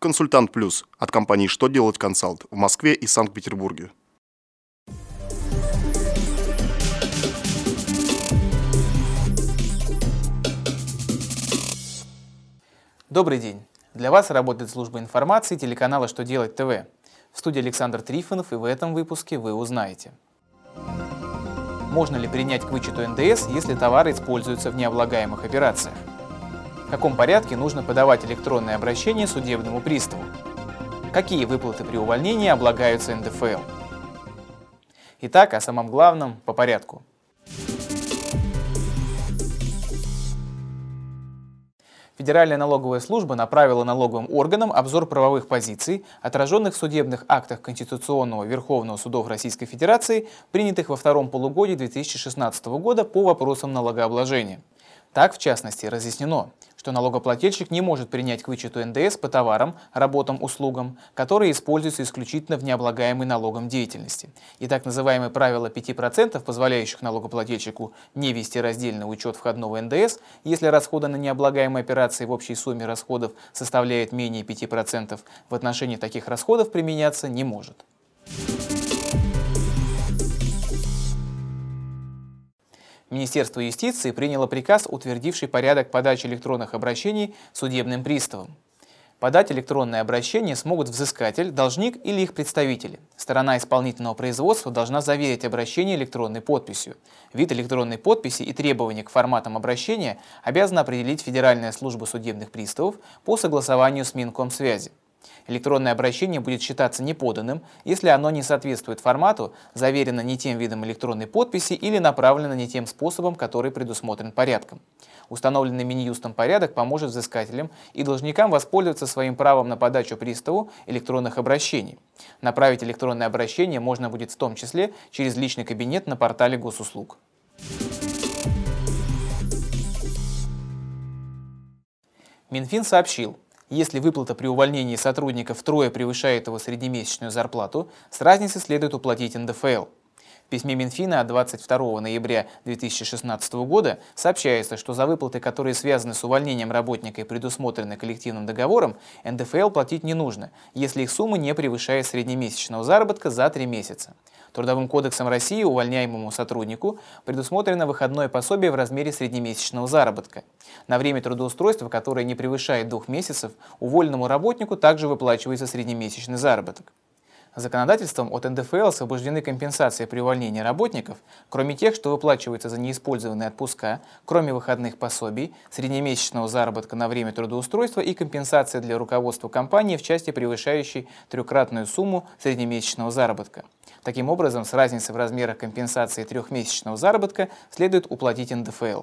Консультант Плюс от компании «Что делать консалт» в Москве и Санкт-Петербурге. Добрый день. Для вас работает служба информации телеканала «Что делать ТВ». В студии Александр Трифонов, и в этом выпуске вы узнаете. Можно ли принять к вычету НДС, если товары используются в необлагаемых операциях? В каком порядке нужно подавать электронное обращение судебному приставу? Какие выплаты при увольнении облагаются НДФЛ? Итак, о самом главном по порядку. Федеральная налоговая служба направила налоговым органам обзор правовых позиций, отраженных в судебных актах Конституционного Верховного судов Российской Федерации, принятых во втором полугодии 2016 года по вопросам налогообложения. Так, в частности, разъяснено, что налогоплательщик не может принять к вычету НДС по товарам, работам, услугам, которые используются исключительно в необлагаемой налогом деятельности. И так называемое правило 5%, позволяющих налогоплательщику не вести раздельный учет входного НДС, если расходы на необлагаемые операции в общей сумме расходов составляют менее 5%, в отношении таких расходов применяться не может. Министерство юстиции приняло приказ, утвердивший порядок подачи электронных обращений судебным приставам. Подать электронное обращение смогут взыскатель, должник или их представители. Сторона исполнительного производства должна заверить обращение электронной подписью. Вид электронной подписи и требования к форматам обращения обязана определить Федеральная служба судебных приставов по согласованию с Минкомсвязи. Электронное обращение будет считаться неподанным, если оно не соответствует формату, заверено не тем видом электронной подписи или направлено не тем способом, который предусмотрен порядком. Установленный Минюстом порядок поможет взыскателям и должникам воспользоваться своим правом на подачу приставу электронных обращений. Направить электронное обращение можно будет в том числе через личный кабинет на портале госуслуг. Минфин сообщил, если выплата при увольнении сотрудника втрое превышает его среднемесячную зарплату, с разницы следует уплатить НДФЛ. В письме Минфина от 22 ноября 2016 года сообщается, что за выплаты, которые связаны с увольнением работника и предусмотрены коллективным договором, НДФЛ платить не нужно, если их сумма не превышает среднемесячного заработка за три месяца. Трудовым кодексом России увольняемому сотруднику предусмотрено выходное пособие в размере среднемесячного заработка. На время трудоустройства, которое не превышает двух месяцев, уволенному работнику также выплачивается среднемесячный заработок. Законодательством от НДФЛ освобождены компенсации при увольнении работников, кроме тех, что выплачиваются за неиспользованные отпуска, кроме выходных пособий, среднемесячного заработка на время трудоустройства и компенсации для руководства компании в части, превышающей трехкратную сумму среднемесячного заработка. Таким образом, с разницей в размерах компенсации трехмесячного заработка следует уплатить НДФЛ.